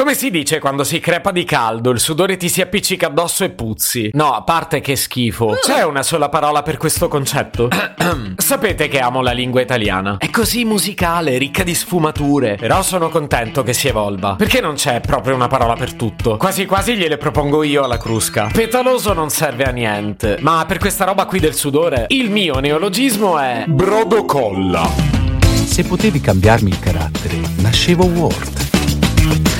Come si dice quando si crepa di caldo, il sudore ti si appiccica addosso e puzzi? No, a parte che schifo. C'è una sola parola per questo concetto? Sapete che amo la lingua italiana. È così musicale, ricca di sfumature. Però sono contento che si evolva. Perché non c'è proprio una parola per tutto? Quasi quasi gliele propongo io alla crusca. Petaloso non serve a niente. Ma per questa roba qui del sudore, il mio neologismo è... Brodocolla. Se potevi cambiarmi il carattere, nascevo Ward.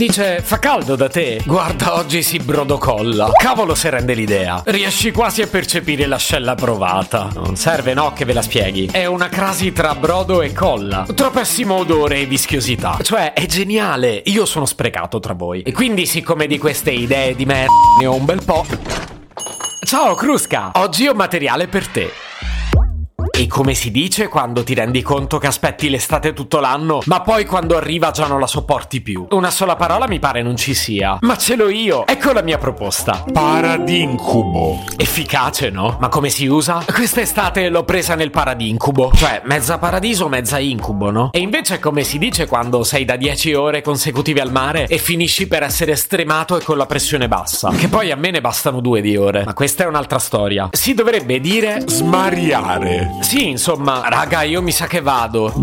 Dice, fa caldo da te? Guarda, oggi si brodocolla. Cavolo se rende l'idea. Riesci quasi a percepire l'ascella provata. Non serve, no, che ve la spieghi. È una crasi tra brodo e colla. Tropessimo odore e vischiosità. Cioè, è geniale. Io sono sprecato tra voi. E quindi, siccome di queste idee di merda ne ho un bel po'... Ciao, Crusca! Oggi ho materiale per te. E come si dice quando ti rendi conto che aspetti l'estate tutto l'anno, ma poi quando arriva già non la sopporti più? Una sola parola mi pare non ci sia. Ma ce l'ho io. Ecco la mia proposta. Paradincubo. Efficace, no? Ma come si usa? Quest'estate l'ho presa nel paradincubo. Cioè, mezza paradiso, mezza incubo, no? E invece come si dice quando sei da 10 ore consecutive al mare e finisci per essere stremato e con la pressione bassa? Che poi a me ne bastano due di ore. Ma questa è un'altra storia. Si dovrebbe dire... Smariare. Sì, insomma, raga, io mi sa che vado.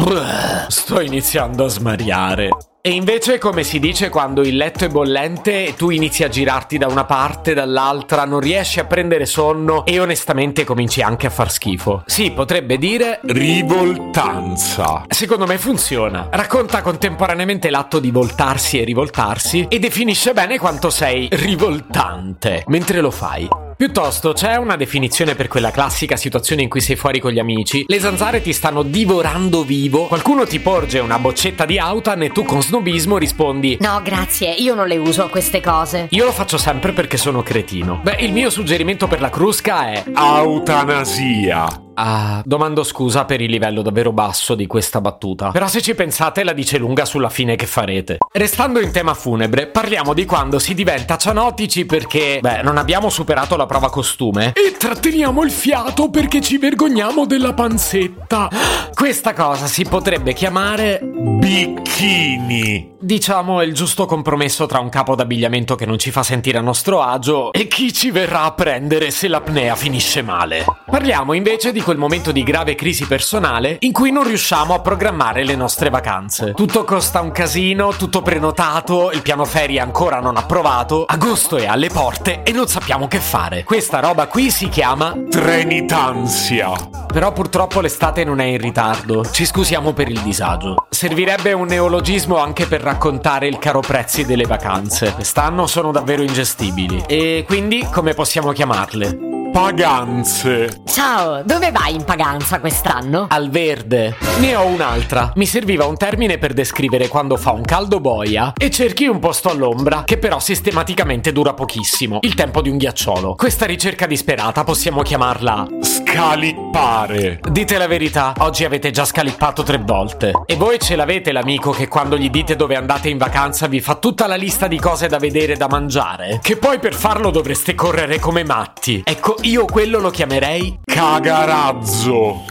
Sto iniziando a smariare. E invece come si dice quando il letto è bollente e tu inizi a girarti da una parte, dall'altra, non riesci a prendere sonno e onestamente cominci anche a far schifo. Sì, potrebbe dire... Rivoltanza. Secondo me funziona. Racconta contemporaneamente l'atto di voltarsi e rivoltarsi e definisce bene quanto sei rivoltante mentre lo fai. Piuttosto c'è una definizione per quella classica situazione in cui sei fuori con gli amici, le zanzare ti stanno divorando vivo, qualcuno ti porge una boccetta di autan e tu con snobismo rispondi No, grazie, io non le uso queste cose. Io lo faccio sempre perché sono cretino. Beh, il mio suggerimento per la crusca è Autanasia. Ah, domando scusa per il livello davvero basso di questa battuta. Però se ci pensate la dice lunga sulla fine che farete. Restando in tema funebre, parliamo di quando si diventa cianotici perché, beh, non abbiamo superato la prova costume e tratteniamo il fiato perché ci vergogniamo della panzetta. Questa cosa si potrebbe chiamare Bikini. Diciamo il giusto compromesso tra un capo d'abbigliamento che non ci fa sentire a nostro agio e chi ci verrà a prendere se l'apnea finisce male. Parliamo invece di quel momento di grave crisi personale in cui non riusciamo a programmare le nostre vacanze. Tutto costa un casino, tutto prenotato, il piano ferie ancora non approvato, agosto è alle porte e non sappiamo che fare. Questa roba qui si chiama Trenitansia. però purtroppo l'estate non è in ritardo. Ci scusiamo per il disagio. Servirebbe un neologismo anche per raccontare il caro prezzi delle vacanze. Quest'anno sono davvero ingestibili. E quindi come possiamo chiamarle? Paganze. Ciao, dove vai in paganza quest'anno? Al verde. Ne ho un'altra. Mi serviva un termine per descrivere quando fa un caldo boia e cerchi un posto all'ombra che però sistematicamente dura pochissimo. Il tempo di un ghiacciolo. Questa ricerca disperata possiamo chiamarla Scalippare. Dite la verità, oggi avete già scalippato tre volte. E voi ce l'avete l'amico che quando gli dite dove andate in vacanza vi fa tutta la lista di cose da vedere e da mangiare? Che poi per farlo dovreste correre come matti. Ecco, io quello lo chiamerei Cagarazzo.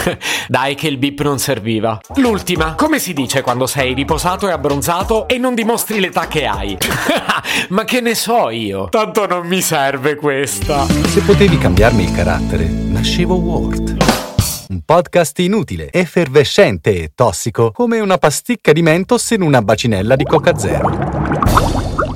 Dai che il bip non serviva. L'ultima, come si dice quando sei riposato e abbronzato e non dimostri l'età che hai? Ma che ne so io? Tanto non mi serve questa. Se potevi cambiarmi il carattere, nascevo Ward. Un podcast inutile, effervescente e tossico, come una pasticca di mentos in una bacinella di Coca Zero.